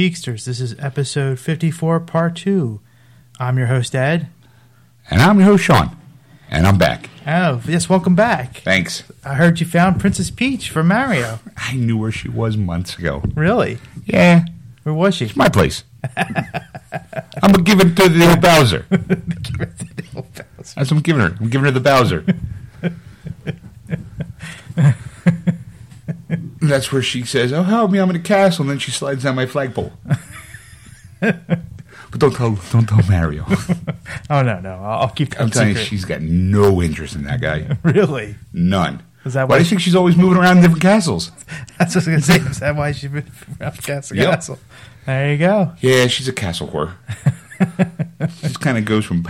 and welcome to Geeksters. This is episode 54, part 2. I'm your host, Ed. And I'm your host, Sean. And I'm back. Oh, yes, welcome back. Thanks. I heard you found Princess Peach for Mario. I knew where she was months ago. Really? Yeah, Where was she? It's my place. I'm gonna give it to the old Bowser. That's what I'm giving her. I'm giving her the Bowser. That's where she says, "Oh, help me! I'm in a castle." And then she slides down my flagpole. but don't tell, don't tell Mario. Oh, no, no. I'll, I'll keep I'm telling you, secret. she's got no interest in that guy. Really? None. Is that why why do you think she's always moving around in different castles? That's what I was going to say. Is that why she's been from Castle Yep. Castle? There you go. Yeah, she's a castle whore. She just kind of goes from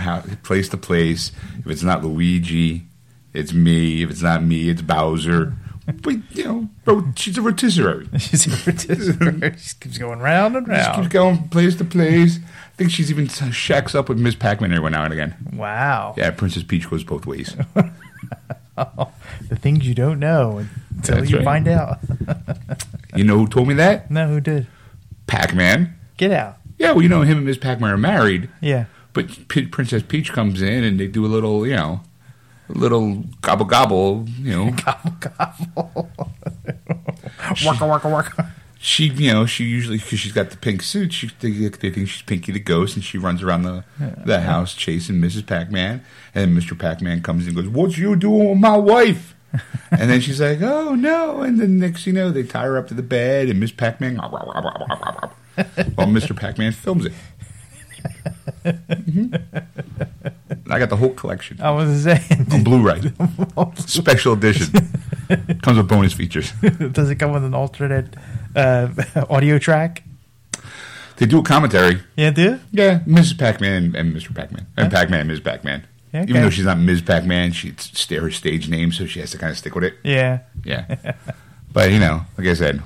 place to place. If it's not Luigi, it's me. If it's not me, it's Bowser. But you know, she's a rotisserie. She's a participant. she keeps going round and round. She keeps going place to place. I think she's even shacks up with Miss Pac-Man every now and again. Wow. Yeah, Princess Peach goes both ways. The things you don't know until That's you right. find out. You know who told me that? no, who did? Pac-Man. Get out. Yeah, well, you know him and Miss Pac-Man are married. Yeah. But P- Princess Peach comes in and they do a little, you know, little gobble gobble, you know. Gobble, gobble. waka, waka, waka. she, you know, she usually because she's got the pink suit, she they, they think she's Pinky the Ghost, and she runs around the the house chasing Mrs. Pac-Man, and Mr. Pac-Man comes and goes, "What you doing with my wife?" and then she's like, "Oh no!" And then next you know, they tie her up to the bed, and Miss Pac-Man, while Mr. Pac-Man films it. Mhm. I got the whole collection I was saying, on Blu-ray, special edition. Comes with bonus features. does it come with an alternate uh, audio track? They do a commentary. Yeah, do? Yeah, Mrs. Pac-Man and Mr. Pac-Man. And Pac-Man and Ms. Pac-Man. Okay. Even though she's not Ms. Pac-Man, she's her stage name, so she has to kind of stick with it. Yeah. Yeah. but, you know, like I said,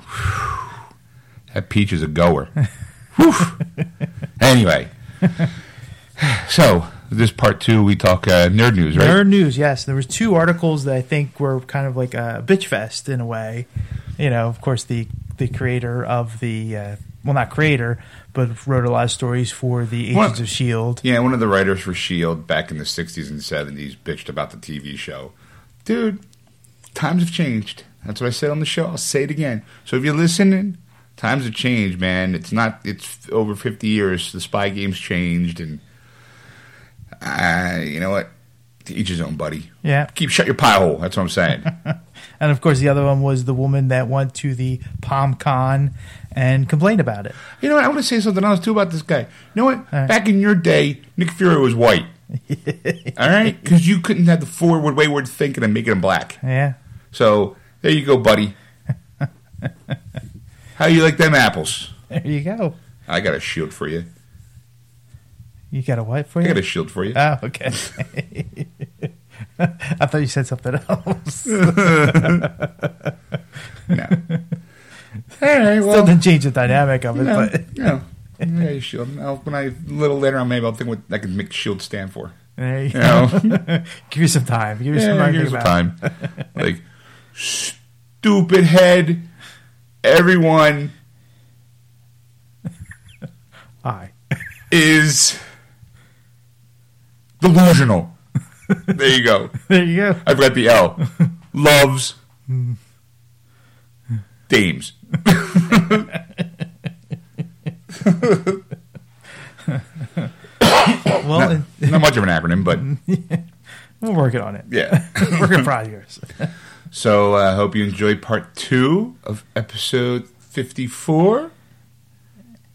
that Peach is a goer. Anyway. So, this part two, we talk uh, nerd news, right? Nerd news, yes. There was two articles that I think were kind of like a bitch fest in a way. You know, of course, the the creator of the uh, well, not creator, but wrote a lot of stories for the Agents of Shield. Yeah, one of the writers for S.H.I.E.L.D. Back in the 60s and 70s bitched about the TV show. Dude, times have changed. That's what I said on the show. I'll say it again. So if you're listening, times have changed, man. It's not, it's over 50 years. The spy game's changed, and uh, you know what? To each his own, buddy. Yeah, Keep shut your pie hole. That's what I'm saying. and of course, the other one was the woman that went to the PalmCon and complained about it. you know what? I want to say something else, too, about this guy. You know what? right. Back in your day, Nick Fury was white. All right? Because you couldn't have the forward, wayward thinking and make him black. Yeah, So there you go, buddy. How you like them apples? there you go. I got a shield for you. You got a what for you? I got a shield for you. Oh, okay. I thought you said something else. No. All right, Still well, didn't change the dynamic of it, no, but no. Yeah, you shield. I'll, when I a little later on, maybe I'll think what I can make shield stand for. there you You know, go. Give you some time. Give you some yeah, time. to here's think the about it. time. Like stupid head. Everyone I is delusional. there you go. There you go. I've forgot the L. Loves dames. Well, Not, not much of an acronym, but we're working on it. yeah. Work in progress. So I uh, hope you enjoyed part two of episode 54.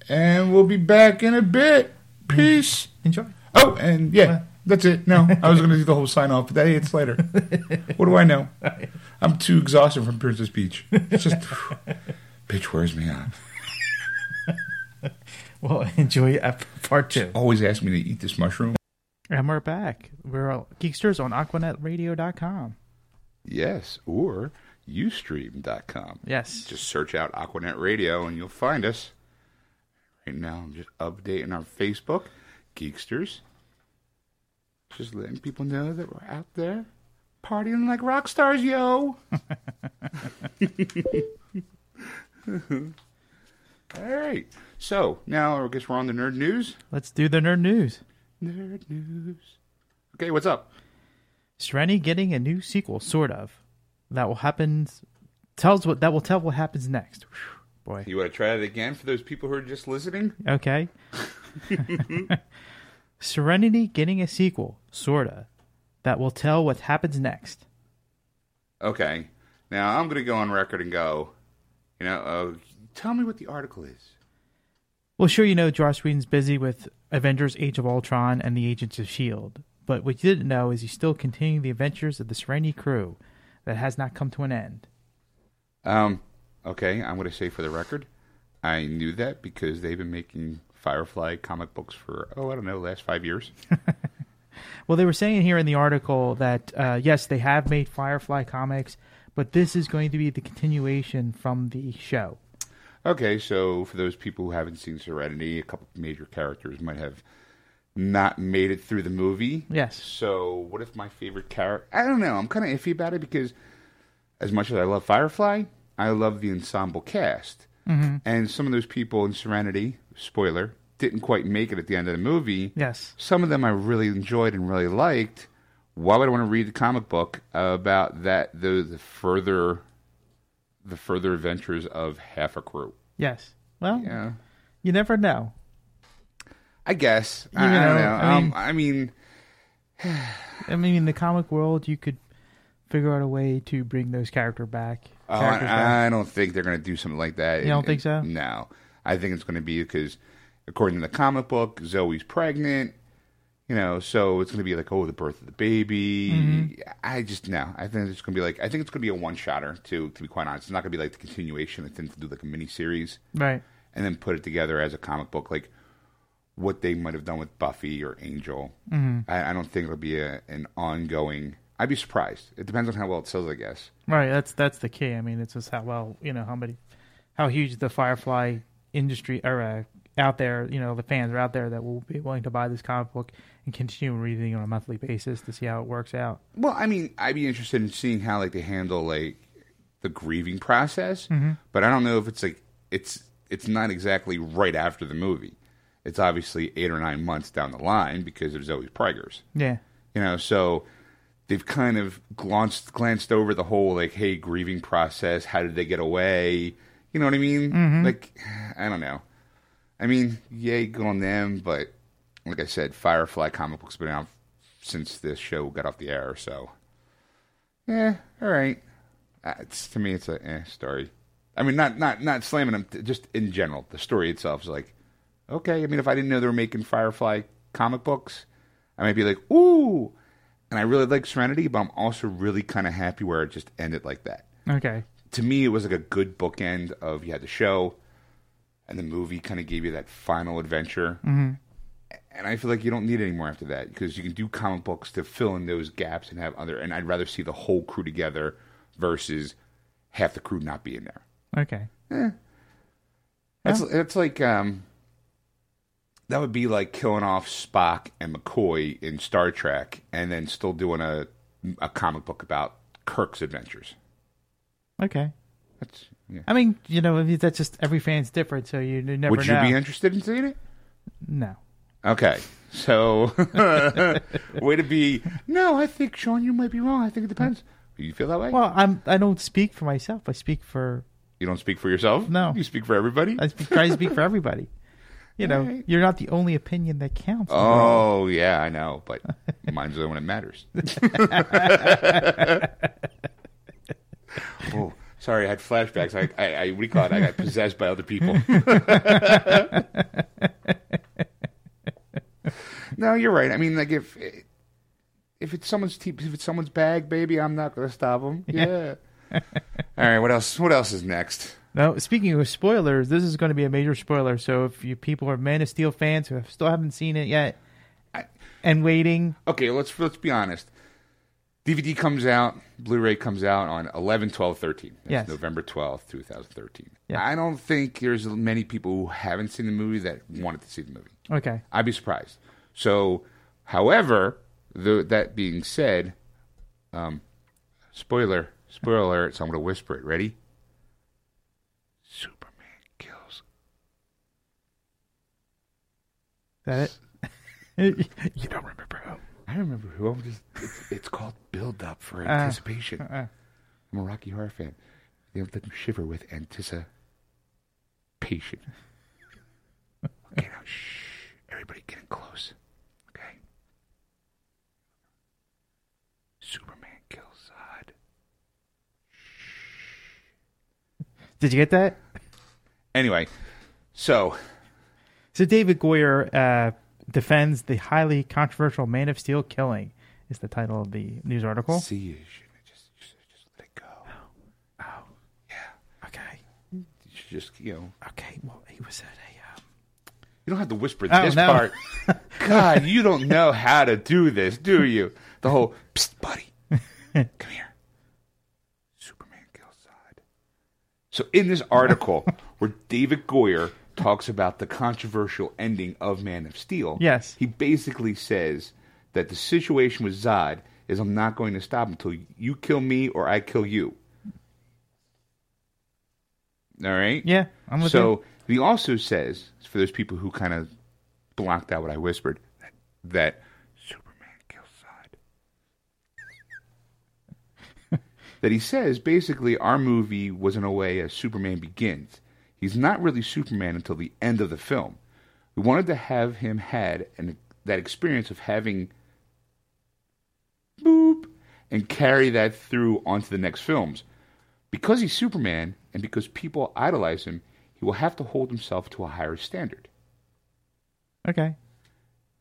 And we'll be back in a bit. Peace. Enjoy. Oh, and yeah, that's it. No, I was going to do the whole sign off, but that it's later. What do I know? I'm too exhausted from Princess Peach. It's just, bitch wears me out. Well, enjoy part two. Always ask me to eat this mushroom. And we're back. We're all Geeksters on AquanetRadio.com. Yes, or Ustream.com. Yes. Just search out Aquanet Radio and you'll find us. Right now, I'm just updating our Facebook, Geeksters. Just letting people know that we're out there partying like rock stars, yo. All right. So now I guess we're on the nerd news. Let's do the nerd news. Nerd news. Okay, what's up? Serenity getting a new sequel, sort of. That will happen. Tells what that will tell what happens next. Whew, boy. You want to try it again for those people who are just listening? Okay. Serenity getting a sequel, sorta. That will tell what happens next. Okay. Now I'm going to go on record and go. You know, uh, tell me what the article is. Well, sure, you know Joss Whedon's busy with Avengers: Age of Ultron and the Agents of Shield, but what you didn't know is he's still continuing the adventures of the Serenity crew that has not come to an end. Um. Okay, I'm going to say for the record, I knew that because they've been making Firefly comic books for oh I don't know last five years. Well, they were saying here in the article that uh, yes, they have made Firefly comics, but this is going to be the continuation from the show. Okay, so for those people who haven't seen Serenity, a couple of major characters might have not made it through the movie. Yes. So what if my favorite character? I don't know. I'm kind of iffy about it because as much as I love Firefly, I love the ensemble cast, mm-hmm. and some of those people in Serenity, spoiler, didn't quite make it at the end of the movie. Yes. Some of them I really enjoyed and really liked. Why would I want to read the comic book about that? The, the further, the further adventures of half a crew. Yes. Well, Yeah, you never know. I guess. You I, I don't know, know. I um, mean- I mean, I mean, in the comic world, you could figure out a way to bring those character back. oh, characters back. I, I don't think they're going to do something like that. You don't think so? No, I think it's going to be because, according to the comic book, Zoe's pregnant. You know, so it's going to be like, oh, the birth of the baby. Mm-hmm. I just no. I think it's going to be like, I think it's going to be a one shotter. To to be quite honest, it's not going to be like the continuation. They tend to do like a mini series Right. and then put it together as a comic book, like what they might have done with Buffy or Angel. Mm-hmm. I, I don't think it'll be a, an ongoing. I'd be surprised. It depends on how well it sells, I guess. Right. That's that's the key. I mean, it's just how well you know how many, how huge the Firefly industry or uh, out there. You know, the fans are out there that will be willing to buy this comic book and continue reading on a monthly basis to see how it works out. Well, I mean, I'd be interested in seeing how like they handle like the grieving process, but I don't know if it's like it's it's not exactly right after the movie. It's obviously eight or nine months down the line because there's always Prigers. Yeah. You know, so they've kind of glanced glanced over the whole like, hey, grieving process. How did they get away? You know what I mean? Like, I don't know. I mean, yay, good on them, but like I said, Firefly comic books have been out since this show got off the air, so yeah, all right. Uh, it's to me, it's a eh, story. I mean, not not not slamming them. t- Just in general, the story itself is like okay. I mean, if I didn't know they were making Firefly comic books, I might be like, ooh. And I really like Serenity, but I'm also really kind of happy where it just ended like that. Okay. To me, it was like a good bookend of you had the show, and the movie kind of gave you that final adventure. Mm-hmm. And I feel like you don't need any more after that because you can do comic books to fill in those gaps and have other. And I'd rather see the whole crew together versus half the crew not being there. Okay. That's it's like um, that would be like killing off Spock and McCoy in Star Trek, and then still doing a a comic book about Kirk's adventures. Okay. That's yeah. I mean, you know, that's just every fan's different, so you never Would you know. be interested in seeing it? no. Okay, so way to be. No, I think Sean, you might be wrong. I think it depends. You feel that way? Well, I'm. I don't speak for myself. I speak for. you don't speak for yourself. No. you speak for everybody. I speak, try to speak for everybody. You know, Alright. you're not the only opinion that counts. in the. Oh yeah, I know, but mine's the one that matters. oh, sorry, I had flashbacks. I, I, I what call it? I got possessed by other people. no, you're right. I mean, like if if it's someone's te- if it's someone's bag, baby, I'm not going to stop them. Yeah. All right. What else? What else is next? Now, speaking of spoilers, this is going to be a major spoiler. So if you people are Man of Steel fans who have, still haven't seen it yet I- and waiting, Okay, let's let's be honest. DVD comes out, Blu-ray comes out on 11, 12, 13. That's Yes. November 12th, 2013. Yeah. I don't think there's many people who haven't seen the movie that wanted to see the movie. okay, I'd be surprised. So, however, the, that being said, um, spoiler, spoiler alert, so I'm going to whisper it. Ready? Superman kills that it? you don't remember who? I remember who. I'm just. It's, it's called build up for Uh, anticipation. uh-uh. I'm a Rocky Horror fan. They have them shiver with anticipation. Okay, now shh. Everybody getting close. Okay. Superman kills Zod. Did you get that? Anyway, so So David Goyer uh, defends the highly controversial Man of Steel killing. Is the title of the news article? see you just, just just let it go. Oh, Yeah, okay, you just you know okay. Well, he was at a. Um, You don't have to whisper Oh, this no. part. God, you don't know how to do this, do you? The whole, Psst, buddy, come here. Superman kills Zod. So in this article where David Goyer talks about the controversial ending of Man of Steel, Yes. he basically says that the situation with Zod is I'm not going to stop until you kill me or I kill you. All right? yeah, I'm with so you. he also says, for those people who kind of blocked out what I whispered, that, that Superman kills Zod. that he says basically our movie was in a way a Superman begins. He's not really Superman until the end of the film. We wanted to have him had an, that experience of having boop and carry that through onto the next films. Because he's Superman and because people idolize him, he will have to hold himself to a higher standard. Okay,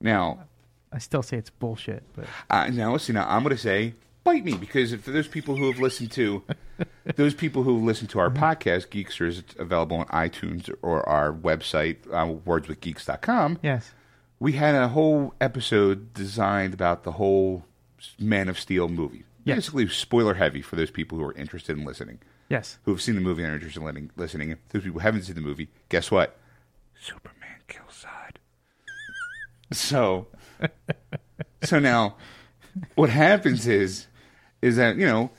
Now, I still say it's bullshit, but uh, now see, now I'm going to say bite me because for those people who have listened to those people who listen to our podcast, Geekster is available on iTunes or our website, uh, wordswithgeeks.com. yes, We had a whole episode designed about the whole Man of Steel movie. Yes. Basically, spoiler heavy for those people who are interested in listening. yes, who have seen the movie and are interested in listening. If those people who haven't seen the movie, guess what? Superman kills Zod. So, so now, what happens is, is that you know,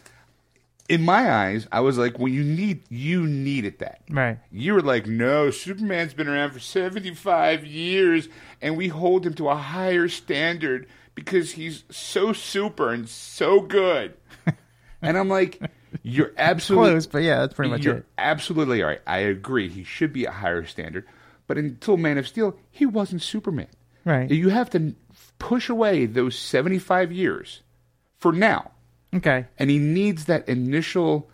in my eyes, I was like, well, you need, you needed that. right, You were like, no, Superman's been around for 75 years, and we hold him to a higher standard because he's so super and so good. and I'm like, you're absolutely close, but yeah, that's pretty much you're it. absolutely right. I agree. He should be a higher standard. But until Man of Steel, he wasn't Superman. Right. You have to push away those 75 years for now. Okay, And he needs that initial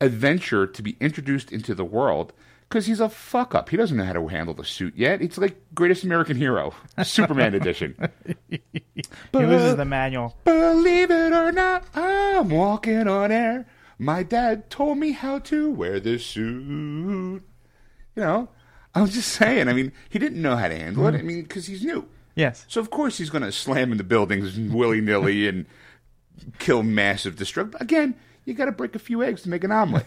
adventure to be introduced into the world because he's a fuck up. He doesn't know how to handle the suit yet. It's like Greatest American Hero, Superman edition. he loses the manual. Believe it or not, I'm walking on air. My dad told me how to wear this suit. You know, I'm just saying. I mean, he didn't know how to handle it. Mm-hmm. I mean, because he's new. Yes, So of course he's going to slam into buildings willy nilly and kill massive destruction. Again, you got to break a few eggs to make an omelet.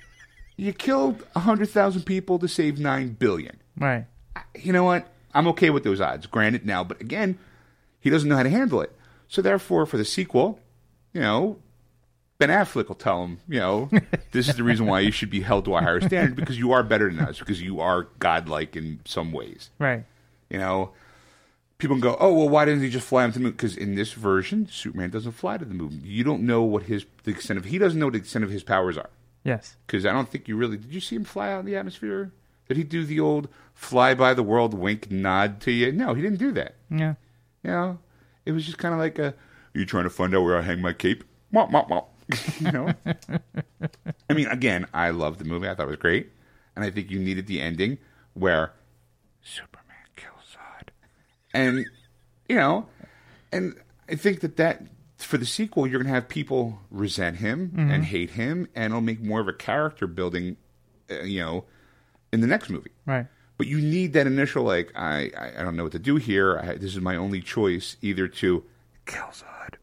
you killed hundred thousand people to save nine billion right, you know what? I'm okay with those odds. Granted, now, but again, he doesn't know how to handle it. So therefore, for the sequel, you know, Ben Affleck will tell him, you know, this is the reason why you should be held to a higher standard because you are better than us because you are godlike in some ways. right, You know, people can go, oh well, why didn't he just fly him to the moon? Because in this version, Superman doesn't fly to the moon. You don't know what his the extent of he doesn't know what the extent of his powers are yes, because I don't think you really did. You see him fly out in the atmosphere? Did he do the old fly by the world wink nod to you? No, he didn't do that. yeah, You know, it was just kind of like a, "Are you trying to find out where I hang my cape?" Womp, womp, womp. you know. I mean, again, I love the movie. I thought it was great, and I think you needed the ending where Superman kills Zod, and you know, and I think that that for the sequel, you're going to have people resent him and hate him, and it'll make more of a character building, uh, you know, in the next movie. right, But you need that initial like I I, I don't know what to do here. I, this is my only choice: either to kill Zod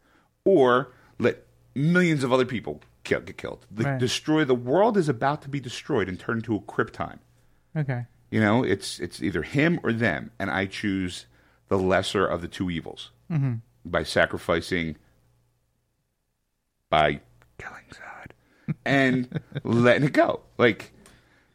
or let millions of other people kill, get killed. The, Right. Destroy the world is about to be destroyed and turned into a Krypton. okay, You know, it's it's either him or them, and I choose the lesser of the two evils Mm-hmm. by sacrificing by killing Zod and letting it go. Like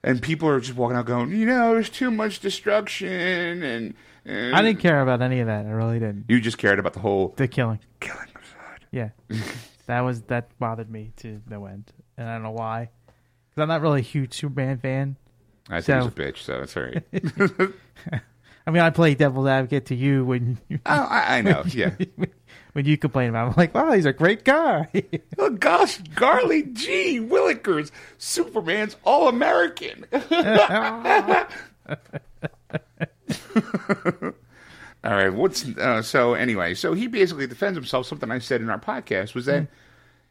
and people are just walking out going, you know, there's too much destruction, and, and I didn't care about any of that. I really didn't. You just cared about the whole The killing. killing of Zod. Yeah, that was that bothered me to no end, and I don't know why. Because I'm not really a huge Superman fan. I think So- he's a bitch, so it's all right. I mean, I play devil's advocate to you when oh, I, I know, yeah. when you complain about. It. I'm like, wow, he's a great guy. Oh gosh, Garley G. Willikers, Superman's All American. All right, what's uh, so anyway? So he basically defends himself. Something I said in our podcast was that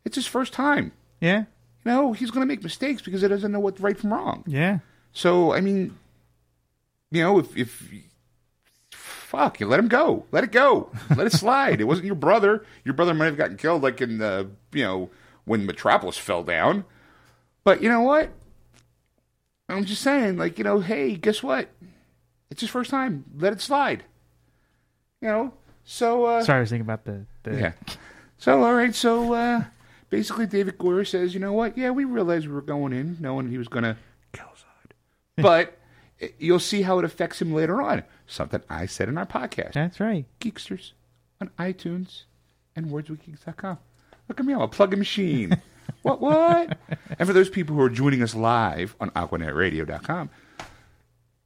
it's his first time. yeah, You know, he's going to make mistakes because he doesn't know what's right from wrong. yeah, So I mean, you know, if if fuck, you let him go, let it go, let it slide. it wasn't your brother. Your brother might have gotten killed, like in the you know when Metropolis fell down. But you know what? I'm just saying, like you know, hey, guess what? It's his first time. Let it slide. You know. So uh, Sorry, I was thinking about the, the yeah. So all right. So uh, basically, David Goyer says, you know what? Yeah, we realized we were going in knowing he was going to kill Zod, but it- you'll see how it affects him later on. Something I said in our podcast, That's right. Geeksters, on iTunes and WordsWithGeeks.com. Look at me, I'm a plug-in machine. what? What? and for those people who are joining us live on AquanetRadio.com,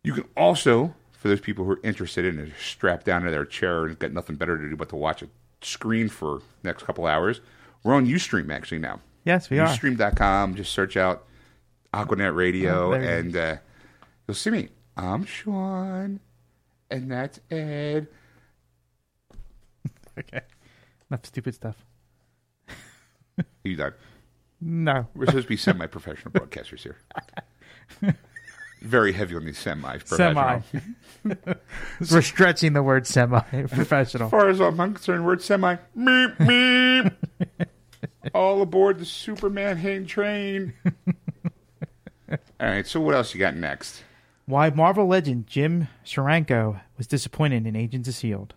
you can also, for those people who are interested in it, strapped down to their chair and got nothing better to do but to watch a screen for next couple hours. We're on UStream actually now. Yes, we are. Ustream.com. Just search out Aquanet Radio Oh, there you go. and uh, you'll see me. I'm Sean, and that's Ed. Okay. Enough stupid stuff. You done? No. We're supposed to be semi-professional broadcasters here. Very heavy on the semi-professional. Semi. We're stretching the word semi professional. As far as I'm concerned, word semi. Meep, meep. All aboard the Superman hang train. All right, so what else you got next? Why Marvel legend Jim Steranko was disappointed in Agents of S.H.I.E.L.D.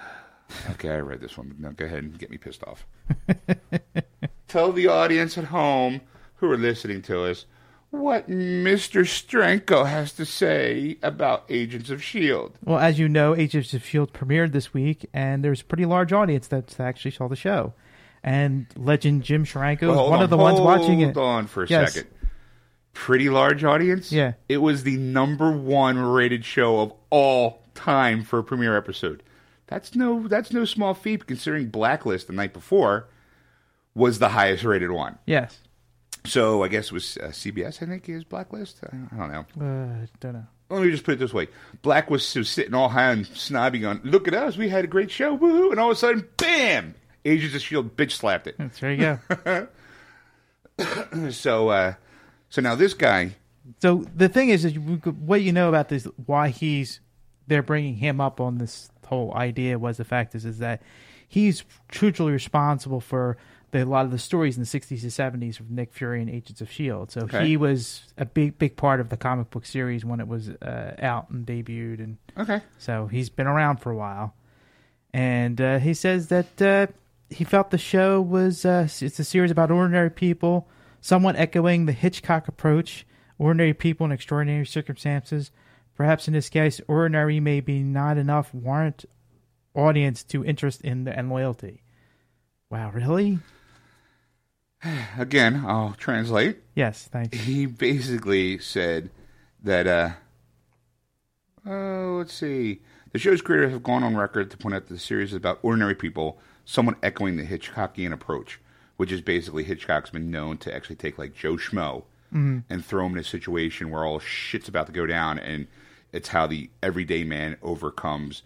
Okay, I read this one. Now go ahead and get me pissed off. Tell the audience at home who are listening to us what Mr. Steranko has to say about Agents of S.H.I.E.L.D. Well, as you know, Agents of S.H.I.E.L.D. premiered this week, and there's a pretty large audience that actually saw the show. And legend Jim Steranko Well, is one on, of the ones watching it. Hold on for a Yes. second. Pretty large audience. Yeah. It was the number one rated show of all time for a premiere episode. That's no that's no small feat considering Blacklist the night before was the highest rated one. Yes. So I guess it was uh, CBS. I think is Blacklist. I don't know. Uh, don't know. Let me just put it this way: Black was so sitting all high and snobby, going, "Look at us, we had a great show, woohoo!" And all of a sudden, bam! Agents of Shield bitch slapped it. There you go. So, uh, so now this guy, so the thing is, is you, what you know about this, why he's they're bringing him up on this whole idea was the fact is is that he's truly responsible for the, a lot of the stories in the 60s and 70s of Nick Fury and Agents of Shield. So Okay. he was a big big part of the comic book series when it was uh, out and debuted, and okay, so he's been around for a while. And uh, he says that uh, he felt the show was uh, it's a series about ordinary people, somewhat echoing the Hitchcock approach: ordinary people in extraordinary circumstances. Perhaps in this case, ordinary may be not enough warrant audience to interest in the, and loyalty. Wow, really? again, I'll translate. Yes, thanks. He basically said that, uh, oh, let's see. The show's creators have gone on record to point out that the series is about ordinary people, somewhat echoing the Hitchcockian approach, which is basically Hitchcock's been known to actually take like Joe Schmo and throw him in a situation where all shit's about to go down, and it's how the everyday man overcomes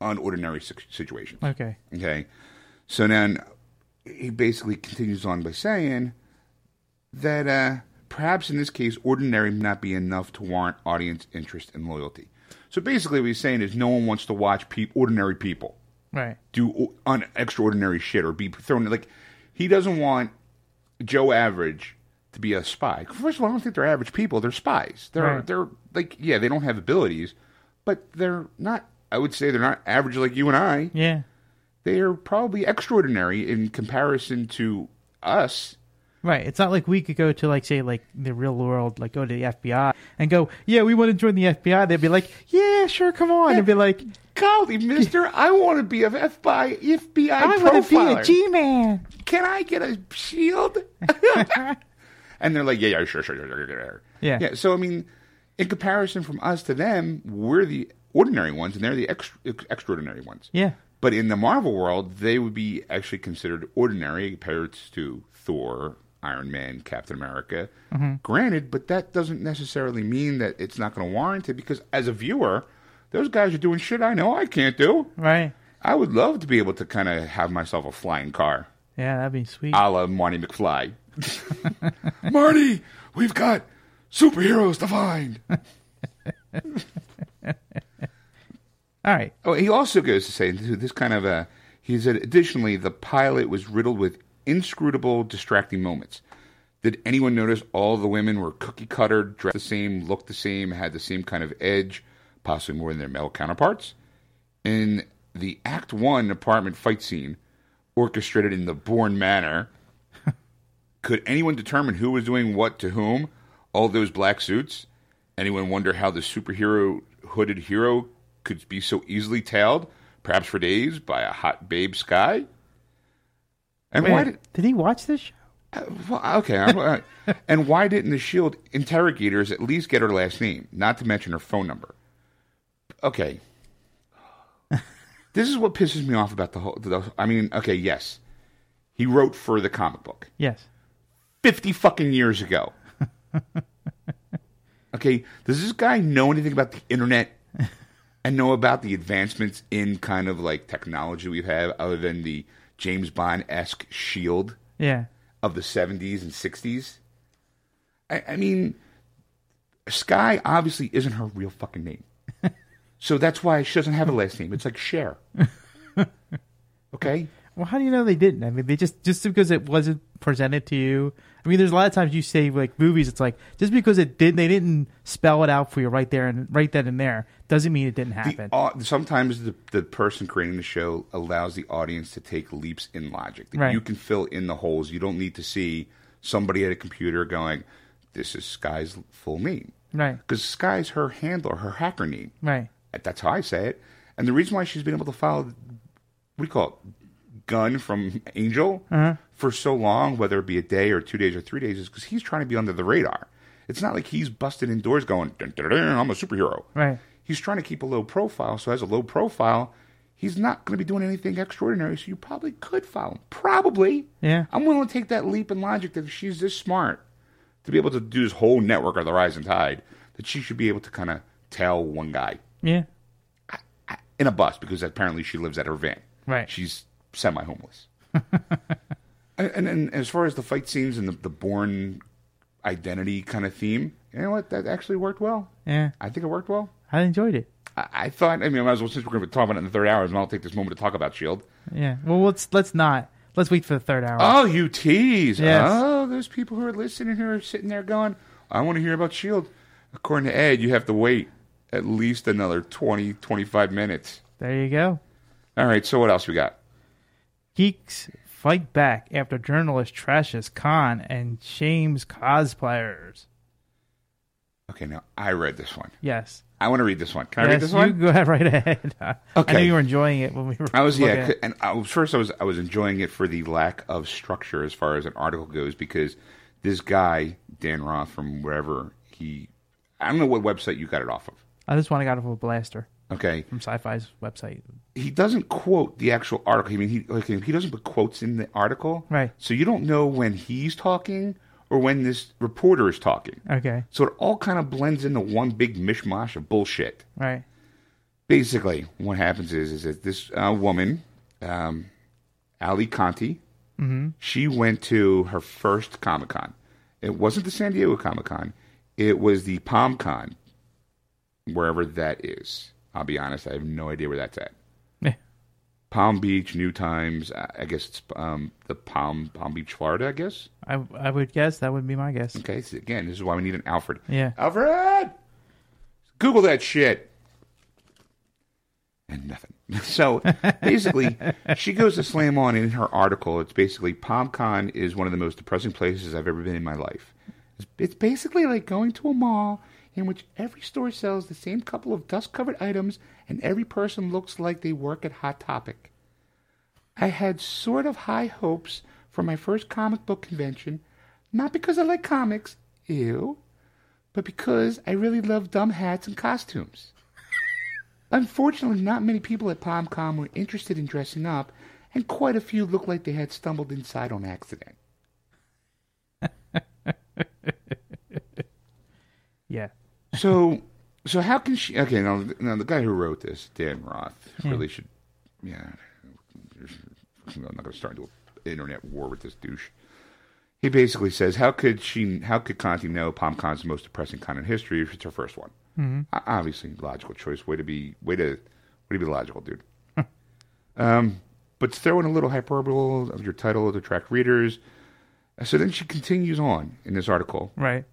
unordinary si- situations. Okay. Okay. So then he basically continues on by saying that uh, perhaps in this case, ordinary may not be enough to warrant audience interest and loyalty. So basically, what he's saying is no one wants to watch pe- ordinary people Right. do un- extraordinary shit or be thrown like he doesn't want Joe Average to be a spy. First of all, I don't think they're average people; they're spies. They're Right. they're like yeah, they don't have abilities, but they're not. I would say they're not average like you and I Yeah. they are probably extraordinary in comparison to us. Right. It's not like we could go to like say like the real world, like go to the FBI and go, yeah, we want to join the FBI. They'd be like, yeah, sure, come on. They'd be like, Golly, mister, I want to be a FBI, FBI I want to be a G-man. Can I get a shield? and they're like, yeah, yeah, sure, sure, sure, sure, sure. Yeah. Yeah. So, I mean, in comparison from us to them, we're the ordinary ones and they're the extra, extraordinary ones. Yeah. But in the Marvel world, they would be actually considered ordinary compared to Thor, Iron Man, Captain America. Mm-hmm. Granted, but that doesn't necessarily mean that it's not going to warrant it because as a viewer, those guys are doing shit I know I can't do. Right. I would love to be able to kind of have myself a flying car, Yeah, that'd be sweet. a la Marty McFly. Marty, we've got superheroes to find. All right. Oh, he also goes to say this kind of uh, a. He said, additionally, the pilot was riddled with inscrutable, distracting moments. Did anyone notice all the women were cookie cutter, dressed the same, looked the same, had the same kind of edge, possibly more than their male counterparts? In the Act One apartment fight scene, orchestrated in the Bourne manner, could anyone determine who was doing what to whom? All those black suits? Anyone wonder how the superhero hooded hero could be so easily tailed, perhaps for days, by a hot babe Skye? And Wait, why did did he watch this show? uh, well, okay, uh, and why didn't the Shield interrogators at least get her last name, not to mention her phone number? Okay, this is what pisses me off about the whole. The, I mean, okay, yes, he wrote for the comic book Yes. fifty fucking years ago. okay, does this guy know anything about the internet and know about the advancements in kind of like technology we have, other than the James Bond esque Shield? Yeah. of the 70s and 60s. I, I mean, Skye obviously isn't her real fucking name. So that's why she doesn't have a last name. It's like Cher. Okay? Well, how do you know they didn't? I mean, they just just because it wasn't presented to you. I mean, there's a lot of times you say like movies. It's like just because it did, they didn't spell it out for you right there and right then and there doesn't mean it didn't The, happen. sometimes the, the person creating the show allows the audience to take leaps in logic. Right. You can fill in the holes. You don't need to see somebody at a computer going, this is Skye's full name. right. Because Skye's her handler, her hacker name. Right. That's how I say it. And the reason why she's been able to follow, what do you call it, Gunn from Angel uh-huh. for so long, whether it be a day or two days or three days, is because he's trying to be under the radar. It's not like he's busted indoors going, dun, dun, dun, I'm a superhero. Right. He's trying to keep a low profile. So, as a low profile, he's not going to be doing anything extraordinary. So, you probably could follow him. Probably. Yeah. I'm willing to take that leap in logic that if she's this smart to be able to do this whole network of the rising tide, that she should be able to kind of tell one guy Yeah. in a bus because apparently she lives at her van. Right. She's semi homeless. and, and, as far as the fight scenes and the, the Bourne Identity kind of theme, you know what? That actually worked well. Yeah. I think it worked well. I enjoyed it. I, I thought, I mean, I might as well, since we're going to talk about it in the third hour, I'll take this moment to talk about S.H.I.E.L.D. Yeah. Well, let's let's not. Let's wait for the third hour. Oh, you tease. Yes. Oh, those people who are listening who are sitting there going, I want to hear about S.H.I.E.L.D. According to Ed, you have to wait at least another 20, 25 minutes. There you go. All right, so what else we got? Geeks fight back after journalist trashes Con and shames cosplayers. Okay, now I read this one. Yes. I want to read this one. Can I read this you one? go ahead right ahead. I know Okay. you were enjoying it when we were. I was yeah, at c- it. and I was, first I was I was enjoying it for the lack of structure as far as an article goes because this guy Dan Roth from wherever he I don't know what website you got it off of. I just want to get off of a Blastr Okay, from Syfy's website. he doesn't quote the actual article. I mean, he like he doesn't put quotes in the article, Right. So you don't know when he's talking or when this reporter is talking. Okay. So it all kind of blends into one big mishmash of bullshit. Right. basically what happens is is that this uh, woman um, ali conti she went to her first comic-con it wasn't the san diego comic-con it was the palm-con wherever that is i'll be honest i have no idea where that's at Yeah. palm beach new times i guess it's um, the palm palm beach florida i guess I I would guess that would be my guess. okay so again this is why we need an alfred Yeah. alfred google that shit and nothing So basically, she goes to slam on in her article. It's basically PalmCon is one of the most depressing places I've ever been in my life. It's, it's basically like going to a mall in which every store sells the same couple of dust covered items and every person looks like they work at Hot Topic. I had sort of high hopes for my first comic book convention, not because I like comics, ew, but because I really love dumb hats and costumes. Unfortunately, not many people at PalmCon were interested in dressing up, and quite a few looked like they had stumbled inside on accident. Yeah. So, so how can she? Okay, now, now the guy who wrote this, Dan Roth, really should. Yeah, I'm not going to start into an internet war with this douche. He basically says, "How could she? How could Conti know PalmCon's the most depressing con in history if it's her first one? Mm-hmm. Obviously, logical choice. Way to be. Way to. Way to be logical, dude. um, but throw in a little hyperbole of your title to attract readers. So then she continues on in this article Right.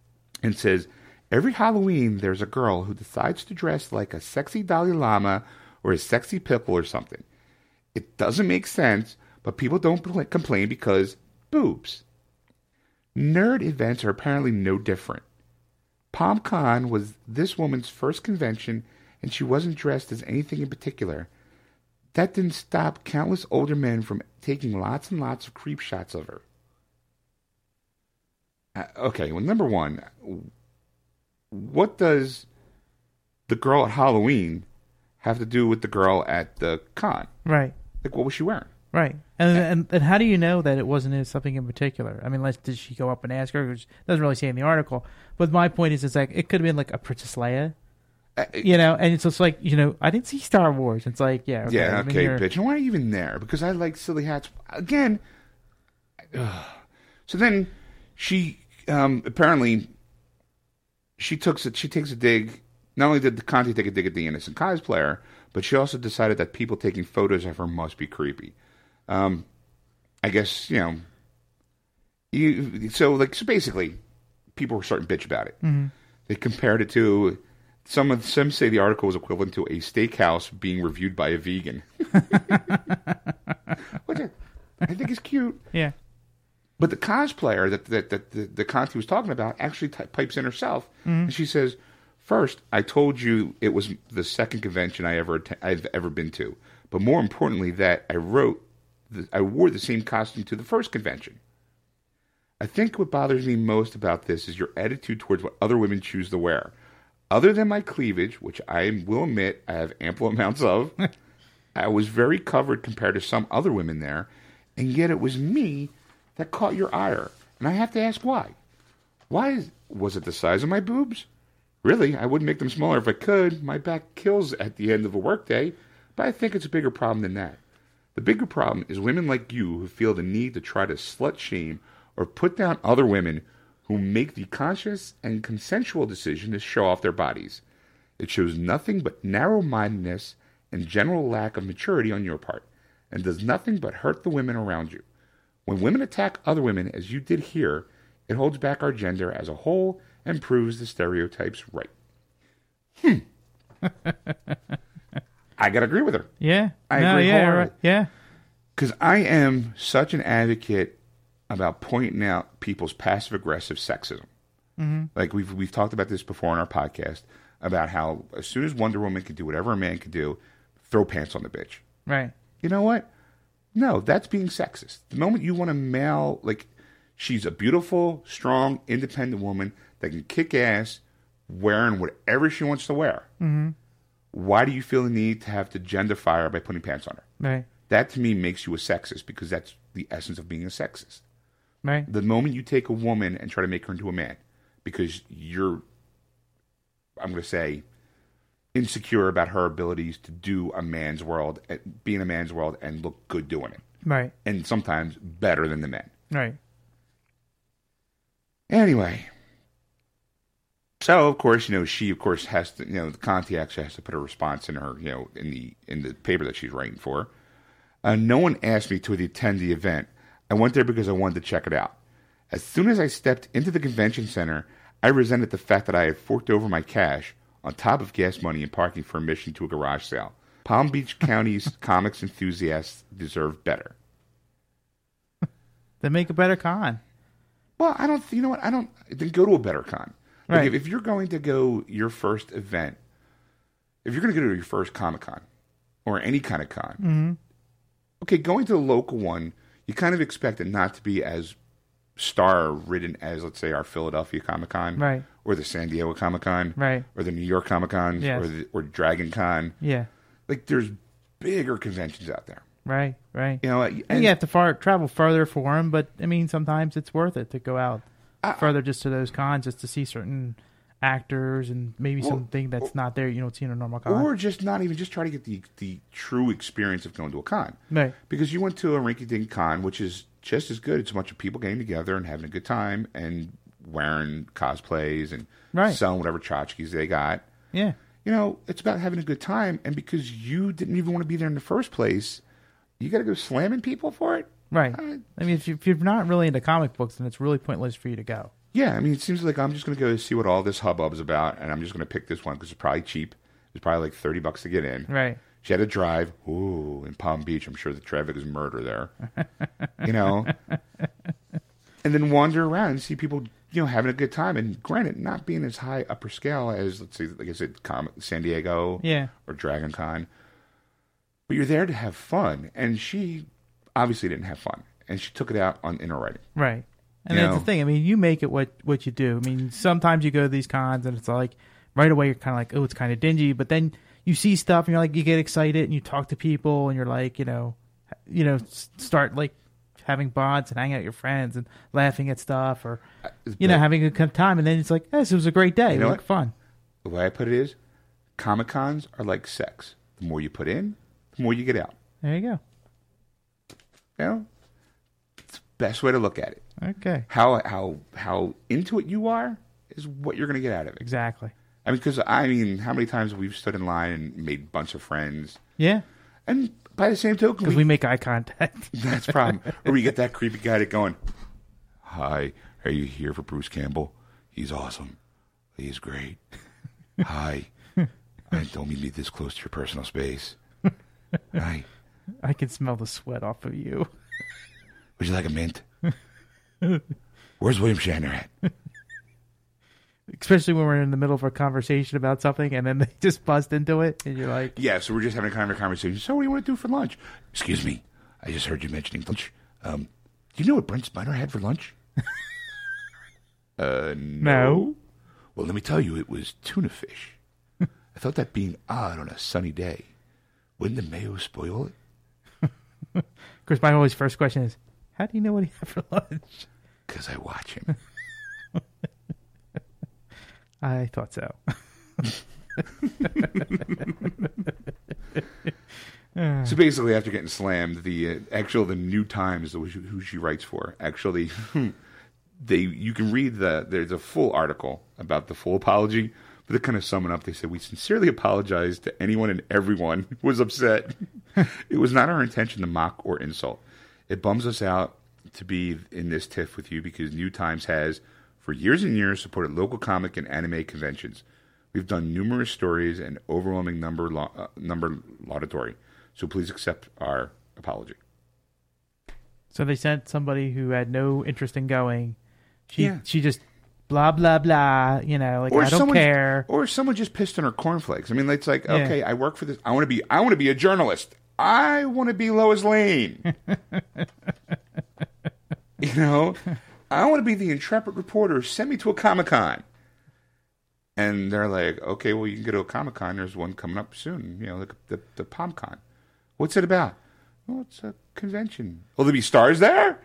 and says, Every Halloween, there's a girl who decides to dress like a sexy Dalai Lama or a sexy pickle or something. It doesn't make sense, but people don't pl- complain because boobs. Nerd events are apparently no different. PalmCon was this woman's first convention, and she wasn't dressed as anything in particular. That didn't stop countless older men from taking lots and lots of creep shots of her. Uh, okay, well, number one, what does the girl at Halloween have to do with the girl at the con? Right. Like, what was she wearing? Right. And, and and how do you know that it wasn't something in particular? I mean, like, did she go up and ask her? Which it doesn't really say in the article. But my point is, it's like it could have been like a Princess Leia, Uh, you know. And it's just like you know, I didn't see Star Wars. It's like yeah, okay, yeah, okay, bitch. And why are you even there? Because I like silly hats. Again, ugh. so then she um, apparently she took she takes a dig. Not only did the Conti take a dig at the innocent cosplayer, but she also decided that people taking photos of her must be creepy. Um, I guess you know. You so like so basically, people were starting to bitch about it. They compared it to some of some say the article was equivalent to a steakhouse being reviewed by a vegan. Which I, I think is cute. Yeah. But the cosplayer that that, that the, the Conti was talking about actually t- pipes in herself, mm-hmm. and she says, First, I told you it was the second convention I ever atten- I've ever been to, but more importantly, that I wrote, the, I wore the same costume to the first convention. I think what bothers me most about this is your attitude towards what other women choose to wear. Other than my cleavage, which I will admit I have ample amounts of, I was very covered compared to some other women there, and yet it was me that caught your ire. And I have to ask why. Why is, was it the size of my boobs? Really, I wouldn't make them smaller if I could. My back kills at the end of a workday, but I think it's a bigger problem than that. The bigger problem is women like you who feel the need to try to slut shame or put down other women who make the conscious and consensual decision to show off their bodies. It shows nothing but narrow mindedness and general lack of maturity on your part, and does nothing but hurt the women around you. When women attack other women, as you did here, it holds back our gender as a whole and proves the stereotypes right. Hmm. I gotta agree with her. Yeah. I no, agree yeah, right. Yeah. Because I am such an advocate about pointing out people's passive aggressive sexism. Mm-hmm. Like we've we've talked about this before on our podcast about how as soon as Wonder Woman can do whatever a man can do, throw pants on the bitch. Right. You know what? No, that's being sexist. The moment you want to male, like she's a beautiful, strong, independent woman that can kick ass, wearing whatever she wants to wear. Mm-hmm. Why do you feel the need to have to genderfy her by putting pants on her? Right. That to me makes you a sexist because that's the essence of being a sexist. Right. The moment you take a woman and try to make her into a man because you're, I'm going to say, insecure about her abilities to do a man's world, eh, be in a man's world, and look good doing it. Right. And sometimes better than the men. Right. Anyway. So of course, you know, she of course has to, you know, the Conti actually has to put a response in her, you know, in the in the paper that she's writing for. Uh, no one asked me to attend the event. I went there because I wanted to check it out. As soon as I stepped into the convention center, I resented the fact that I had forked over my cash on top of gas money and parking for admission to a garage sale. Palm Beach County's comics enthusiasts deserve better. Then make a better con. Well, I don't. You know what? I don't. Then go to a better con. Like Right. if, if you're going to go your first event, if you're going to go to your first Comic Con or any kind of con, Mm-hmm. okay, going to the local one, you kind of expect it not to be as star ridden as, let's say, our Philadelphia Comic Con, Right. or the San Diego Comic Con, Right. or the New York Comic Cons, Yes. or the, or Dragon Con. Yeah. Like there's bigger conventions out there. Right. Right. You know, And and you have to far travel further for them, but I mean, sometimes it's worth it to go out I- further just to those cons, just to see certain actors and maybe Well, something that's not there you don't see in a normal con. or just not even just try to get the the true experience of going to a con. right. because you went to a rinky dink con, which is just as good. It's a bunch of people getting together and having a good time and wearing cosplays and Right. selling whatever tchotchkes they got. Yeah. You know, it's about having a good time. And because you didn't even want to be there in the first place, you got to go slamming people for it. Right. Uh, I mean, if, you, if you're not really into comic books, then it's really pointless for you to go. Yeah, I mean, it seems like I'm just going to go see what all this hubbub is about, and I'm just going to pick this one because it's probably cheap. It's probably like thirty bucks to get in. Right. She had to drive. Ooh, in Palm Beach, I'm sure the traffic is murder there. you know, and then wander around and see people, you know, having a good time. And granted, not being as high upper scale as let's say, like I said, San Diego Yeah. or Dragon Con, but you're there to have fun. And she obviously didn't have fun, and she took it out on in her writing. Right. And You that's know? the thing. I mean, you make it what what you do. I mean, sometimes you go to these cons and it's like right away you're kind of like, oh, it's kind of dingy, but then you see stuff and you're like, you get excited and you talk to people and you're like, you know, you know, start like having bonds and hanging out with your friends and laughing at stuff or you know having a good time and then it's like, yes, it was a great day. You it know was like fun. the way I put it is, Comic Cons are like sex. The more you put in, the more you get out. There you go. You know, it's the best way to look at it. Okay. how how how into it you are is what you're going to get out of it. Exactly. I mean, because I mean, how many times we've stood in line and made a bunch of friends, Yeah. and by the same token, Because we, we make eye contact. that's problem. or we get that creepy guy that going, "Hi, are you here for Bruce Campbell? He's awesome. He's great. Hi, I don't mean to be this close to your personal space. Hi, I can smell the sweat off of you. would you like a mint? Where's William Shatner at? Especially when we're in the middle of a conversation about something and then they just bust into it and you're like Yeah, so we're just having a kind of a conversation. So, what do you want to do for lunch? Excuse me, I just heard you mentioning lunch. Um, do you know what Brent Spiner had for lunch? uh, no. No. Well, let me tell you, it was tuna fish. I thought that being odd on a sunny day, wouldn't the mayo spoil it? of course my always first question is how do you know what he had for lunch Because I watch him. I thought so So basically, after getting slammed, the uh, actual the New Times, who she, who she writes for, actually, they you can read the there's a full article about the full apology, but to kind of sum it up, they said we sincerely apologize to anyone and everyone who was upset. it was not our intention to mock or insult. It bums us out to be in this tiff with you because New Times has, for years and years, supported local comic and anime conventions. We've done numerous stories and overwhelming number la- uh, number laudatory. So please accept our apology. so they sent somebody who had no interest in going she Yeah. she just blah blah blah you know like i don't care Or someone just pissed on her cornflakes. I mean, it's like, Yeah. okay, I work for this. I want to be. I want to be a journalist. I want to be Lois Lane. you know, I want to be the intrepid reporter. Send me to a comic con. And they're like, okay, well, you can go to a comic con. There's one coming up soon. You know, the the, the PalmCon. What's it about? Well, it's a convention. Will there be stars there?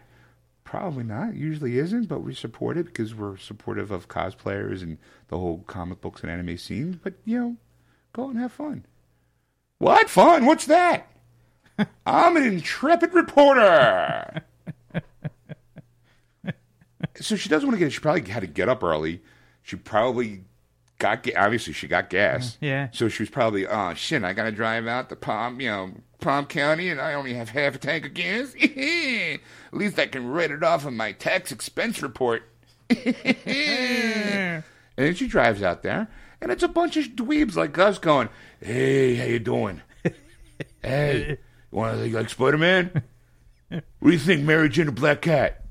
Probably not. Usually isn't, but we support it because we're supportive of cosplayers and the whole comic books and anime scene. But you know, go and have fun. What fun? What's that? I'm an intrepid reporter. so she doesn't want to get. She probably had to get up early. She probably got. ga- Obviously, she got gas. Yeah. So she was probably, oh shit, I gotta drive out to Palm, you know, Palm County, and I only have half a tank of gas. At least I can write it off on my tax expense report. and then she drives out there, and it's a bunch of dweebs like us going, "Hey, how you doing? hey, you want to think like Spider Man? What do you think, Mary Jane or Black Cat?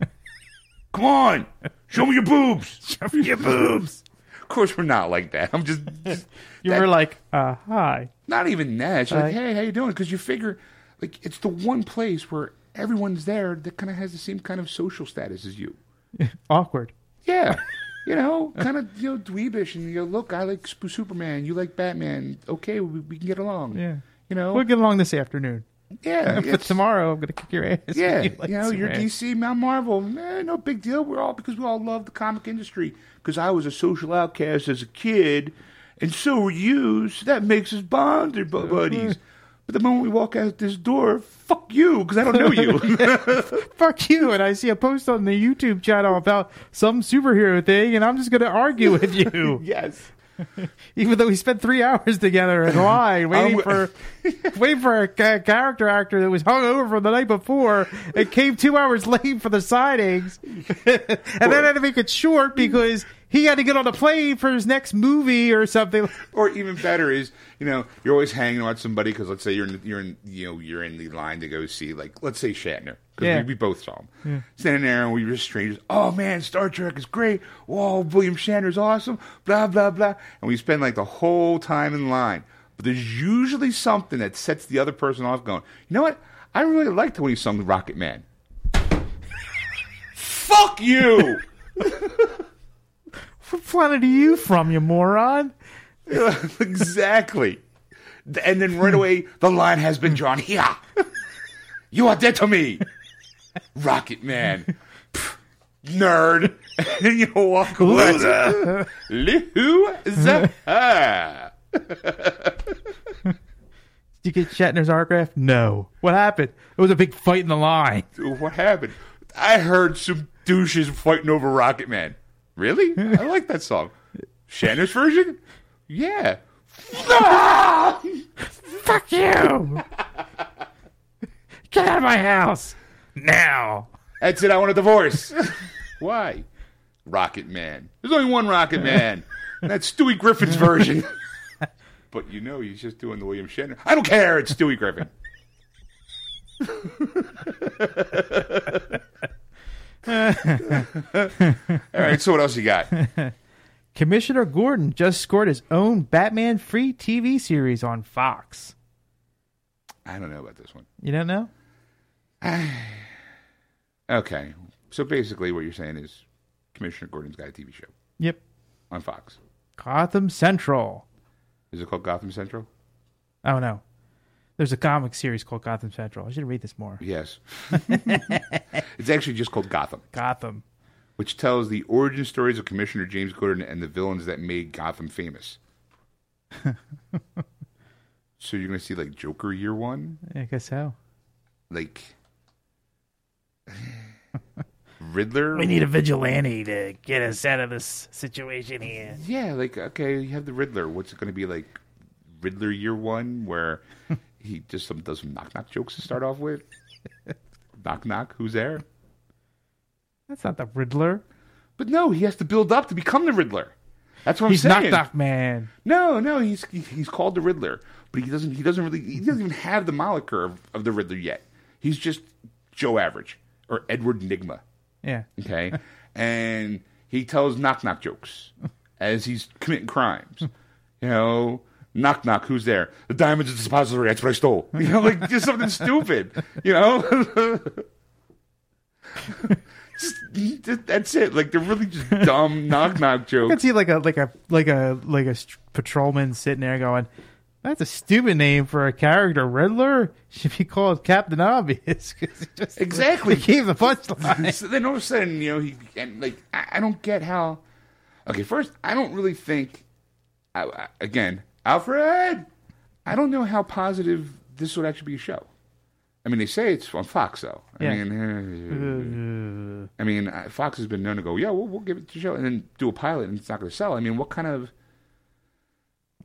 Come on, show me your boobs. Show me your boobs. Of course, we're not like that. I'm just, just You that- were like, uh, hi. not even that. She's like, hey, how you doing? Because you figure, like, it's the one place where everyone's there that kind of has the same kind of social status as you. Awkward. Yeah. You know, kind of you know dweebish, and you go, look, I like Superman, you like Batman. Okay, we, we can get along. Yeah. You know, We'll get along this afternoon. Yeah, But tomorrow I'm gonna kick your ass. Yeah, You you, know, you're. DC, Mount Marvel. Eh, no big deal. We're all because we all love the comic industry. Because I was a social outcast as a kid, and so were you. So that makes us bonded bu- buddies. But the moment we walk out this door, fuck you, because I don't know you. Fuck you! And I see a post on the YouTube channel about some superhero thing, and I'm just gonna argue with you, yes. even though we spent three hours together in line waiting I'm- for, waiting for a ca- character actor that was hung over from the night before and came two hours late for the signings, and then had to make it short because he had to get on a plane for his next movie or something. Or even better is, you know, you're always hanging out with somebody because let's say you're in, you're in, you know, you're in the line to go see, like, let's say Shatner, because Yeah. we, we both saw him standing there and we were just strangers. Oh man, Star Trek is great. Whoa, William Shatner's awesome. Blah blah blah. And we spend like the whole time in line. But there's usually something that sets the other person off. Going, you know what? I really liked when he sung Rocket Man. Fuck you. What planet are you from, you moron? exactly. And then right away, the line has been drawn. Here, you are dead to me, Rocket Man, Pff, nerd. And you walk away. Loser. Did you get Shatner's autograph? No. What happened? It was a big fight in the line. what happened? I heard some douches fighting over Rocket Man. Really? I like that song. Shatner's version? Yeah. Ah! Fuck you! Get out of my house now! That's it. I want a divorce. Why? Rocket Man. There's only one Rocket Man. That's Stewie Griffin's version. but you know, he's just doing the William Shatner. I don't care. It's Stewie Griffin. All right. So what else you got? Commissioner Gordon just scored his own Batman free TV series on Fox. I don't know about this one. You don't know? Okay. So basically, what you're saying is Commissioner Gordon's got a TV show Yep. on Fox. Gotham Central. Is it called Gotham Central? Oh no. There's a comic series called Gotham Central. I should read this more. Yes. it's actually just called Gotham. Gotham. which tells the origin stories of Commissioner James Gordon and the villains that made Gotham famous. so you're gonna see like Joker year one, I guess so. like Riddler. We need a vigilante to get us out of this situation here. yeah, like okay, you have the Riddler. What's it gonna be like? Riddler year one, where he just some, does some knock knock jokes to start off with. knock knock, who's there? That's not the Riddler. But no, he has to build up to become the Riddler. That's what I'm He's saying. Knock Knock Man. No, no, he's he's called the Riddler, but he doesn't he doesn't really he doesn't even have the moniker of, of the Riddler yet. He's just Joe Average or Edward Nygma, Yeah. okay? and he tells knock knock jokes as he's committing crimes. You know, knock knock, who's there? The diamonds at the depository. That's what I stole. You know, like just something stupid. You know. Just- just- that's it. Like they're really just dumb knock knock I jokes. can see like a like a like a like a patrolman sitting there going, "That's a stupid name for a character. Riddler should be called Captain Obvious." 'cause he just Exactly. he gave the punchline. so then all of a sudden, you know, he and like I, I don't get how. Okay, first, I don't really think. I, I, again, Alfred, I don't know how positive this would actually be a show. I mean, they say it's on Fox, though. I Yeah. mean, uh, I mean, Fox has been known to go, yeah, we'll, we'll give it to show, and then do a pilot, and it's not going to sell. I mean, what kind of?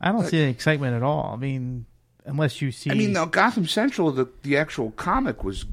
I don't see any excitement at all. I mean, unless you see. I mean, now Gotham Central, the the actual comic was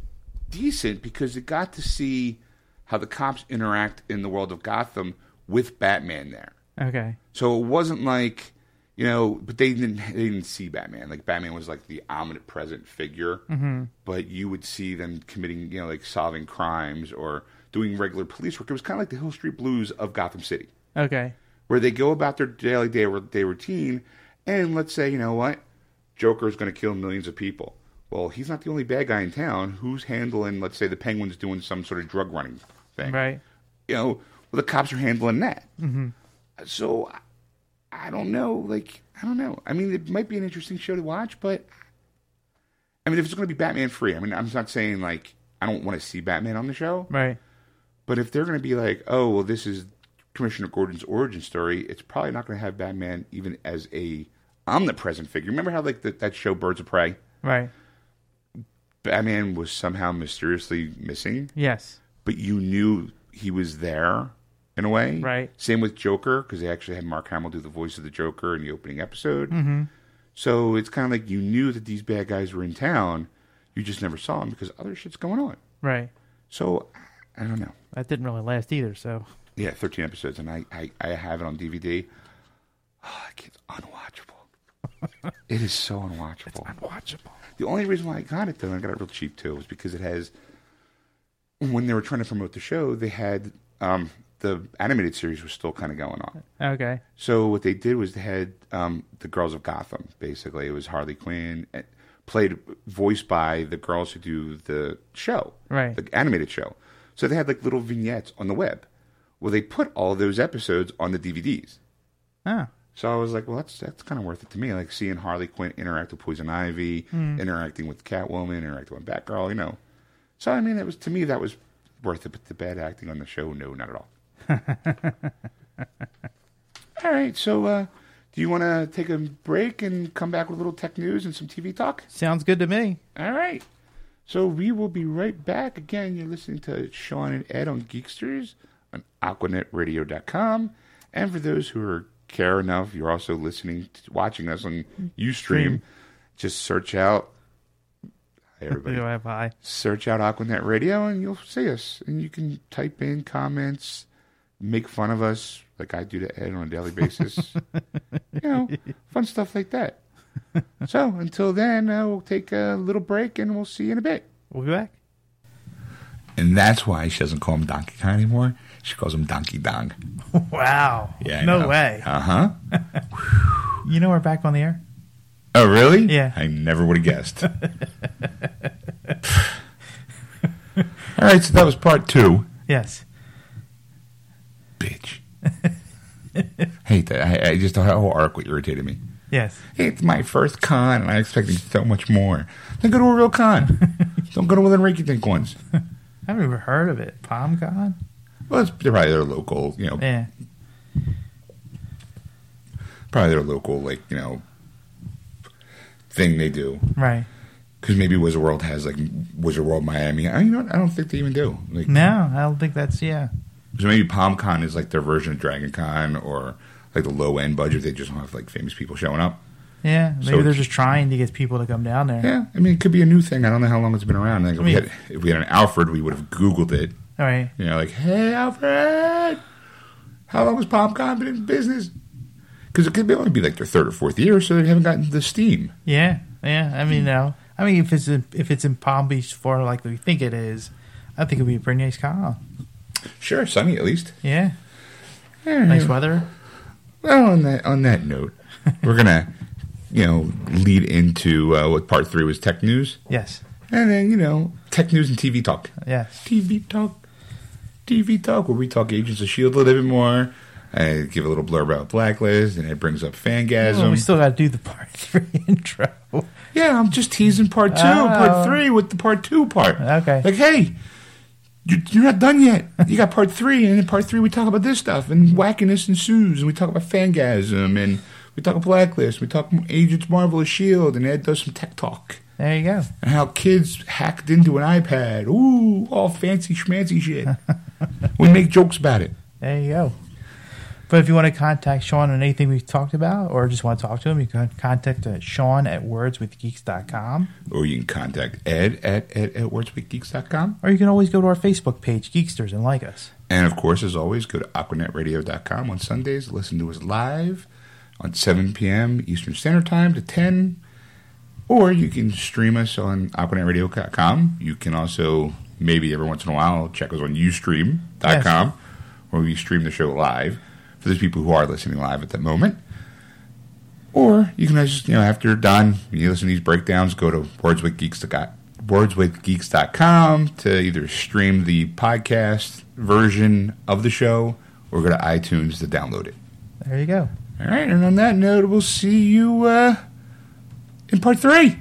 decent because it got to see how the cops interact in the world of Gotham with Batman there. okay, So it wasn't like you know, but they didn't they didn't see Batman. Like Batman was like the omnipresent figure, mm-hmm. but you would see them committing, you know, like solving crimes or doing regular police work. It was kind of like the Hill Street Blues of Gotham City, Okay. where they go about their daily day day routine, and let's say, you know what, Joker's going to kill millions of people. Well, he's not the only bad guy in town. Who's handling, let's say, the Penguin's doing some sort of drug running thing, Right. you know, well, the cops are handling that. Mm-hmm. So I- I don't know. Like, I don't know. I mean, it might be an interesting show to watch, but I mean, if it's going to be Batman free, I mean, I'm not saying like I don't want to see Batman on the show, Right. but if they're going to be like, oh, well, this is Commissioner Gordon's origin story, it's probably not going to have Batman even as a omnipresent figure. Remember how like the, that show Birds of Prey, Right. Batman was somehow mysteriously missing, Yes. but you knew he was there in a way. Right. Same with Joker because they actually had Mark Hamill do the voice of the Joker in the opening episode. Mm-hmm. So it's kind of like you knew that these bad guys were in town, you just never saw them because other shit's going on. Right. So I don't know. That didn't really last either. So. Yeah, 13 episodes, and I, I, I have it on DVD. Oh, it's unwatchable. It is so unwatchable. Unwatchable. The only reason why I got it, though, and I got it real cheap, too, was because it has. When they were trying to promote the show, they had. Um, the animated series was still kind of going on. Okay. So what they did was they had um, the Girls of Gotham. Basically, it was Harley Quinn, eh, played voiced by the girls who do the show, Right. The animated show. So they had like little vignettes on the web. Well, they put all those episodes on the DVDs. Oh. So I was like, well, that's that's kind of worth it to me. Like seeing Harley Quinn interact with Poison Ivy, interacting with Catwoman, interacting with Batgirl. You know. So I mean, it was to me that was worth it. But the bad acting on the show, no, not at all. all right. So, uh, do you want to take a break and come back with a little tech news and some TV talk? Sounds good to me. All right. So we will be right back. Again, you're listening to Sean and Ed on Geeksters on AquanetRadio.com. And for those who are care enough, you're also listening, to, watching us on Ustream. Stream. Just search out. Hey, everybody. Go have I. search out Aquanet Radio and you'll see us. And you can type in comments, make fun of us like I do to Ed on a daily basis. you know, fun stuff like that. So until then, uh, we'll take a little break and we'll see you in a bit. We'll be back. And that's why she doesn't call him Donkey Kong anymore. She calls him Donkey Dong. Wow. Yeah, I no know. way. Uh huh. You know we're back on the air. Oh, really? Yeah. I never would have guessed. All right, so that was part two. Yes. Bitch. Hate that. I, I just the whole arc irritated me. Yes. It's my first con, and I expected so much more. Then go to a real con. Don't go to one of the Reiki Think ones. I haven't even heard of it. PalmCon? Well, it's they're probably their local, you know, Yeah. probably their local, like you know, thing they do. Right. Because maybe Wizard World has like Wizard World Miami. I, you know. I don't think they even do. Like, No, I don't think that's yeah. so maybe PalmCon is like their version of Dragon Con, or like the low end budget. They just don't have like famous people showing up. Yeah. Maybe So they're just trying to get people to come down there. Yeah, I mean, it could be a new thing. I don't know how long it's been around. Like, if, I we had, if we had an Alfred, we would have Googled it. All right. You know, like, hey, Alfred, how long has PalmCon been in business? Because it could be, only be like their third or fourth year, so they haven't gotten the steam. Yeah. Yeah. I mean, no. I mean, if it's in, if it's in Palm Beach, Florida, like we think it is, I think it'd be a pretty nice con. Sure, sunny at least. Yeah. Yeah. Nice weather. Well, on that on that note, we're gonna, you know, lead into uh, what part three was tech news, Yes. and then you know, tech news and TV talk. Yes. TV talk, TV talk, where we talk Agents of Shield a little bit more. I give a little blurb about Blacklist, and it brings up Fangasm. Well, we still got to do the part three intro. yeah, I'm just teasing part two, Oh. part three with the part two part. Okay. Like, hey, you- you're not done yet. You got part three, and in part three we talk about this stuff, and wackiness ensues, and we talk about Fangasm, and we talk about Blacklist, we talk Agents Marvelous Shield, and Ed does some tech talk. There you go. And how kids hacked into an iPad. Ooh, all fancy schmancy shit. we make jokes about it. There you go. But if you want to contact Sean on anything we've talked about or just want to talk to him, you can contact uh, Sean at wordswithgeeks.com. Or you can contact Ed at, ed at wordswithgeeks.com. Or you can always go to our Facebook page, Geeksters, and like us. And of course, as always, go to aquanetradio.com on Sundays. Listen to us live on 7 p.m. Eastern Standard Time to 10. Or you can stream us on AquanetRadio.com. You can also, maybe every once in a while, check us on Ustream.com, Yes. where we stream the show live for those people who are listening live at that moment. Or you can just, you know, after you're done, when you listen to these breakdowns, go to wordswithgeeks.com wordswithgeeks.com to either stream the podcast version of the show or go to iTunes to download it. There you go. All right, and on that note, we'll see you uh, in part three.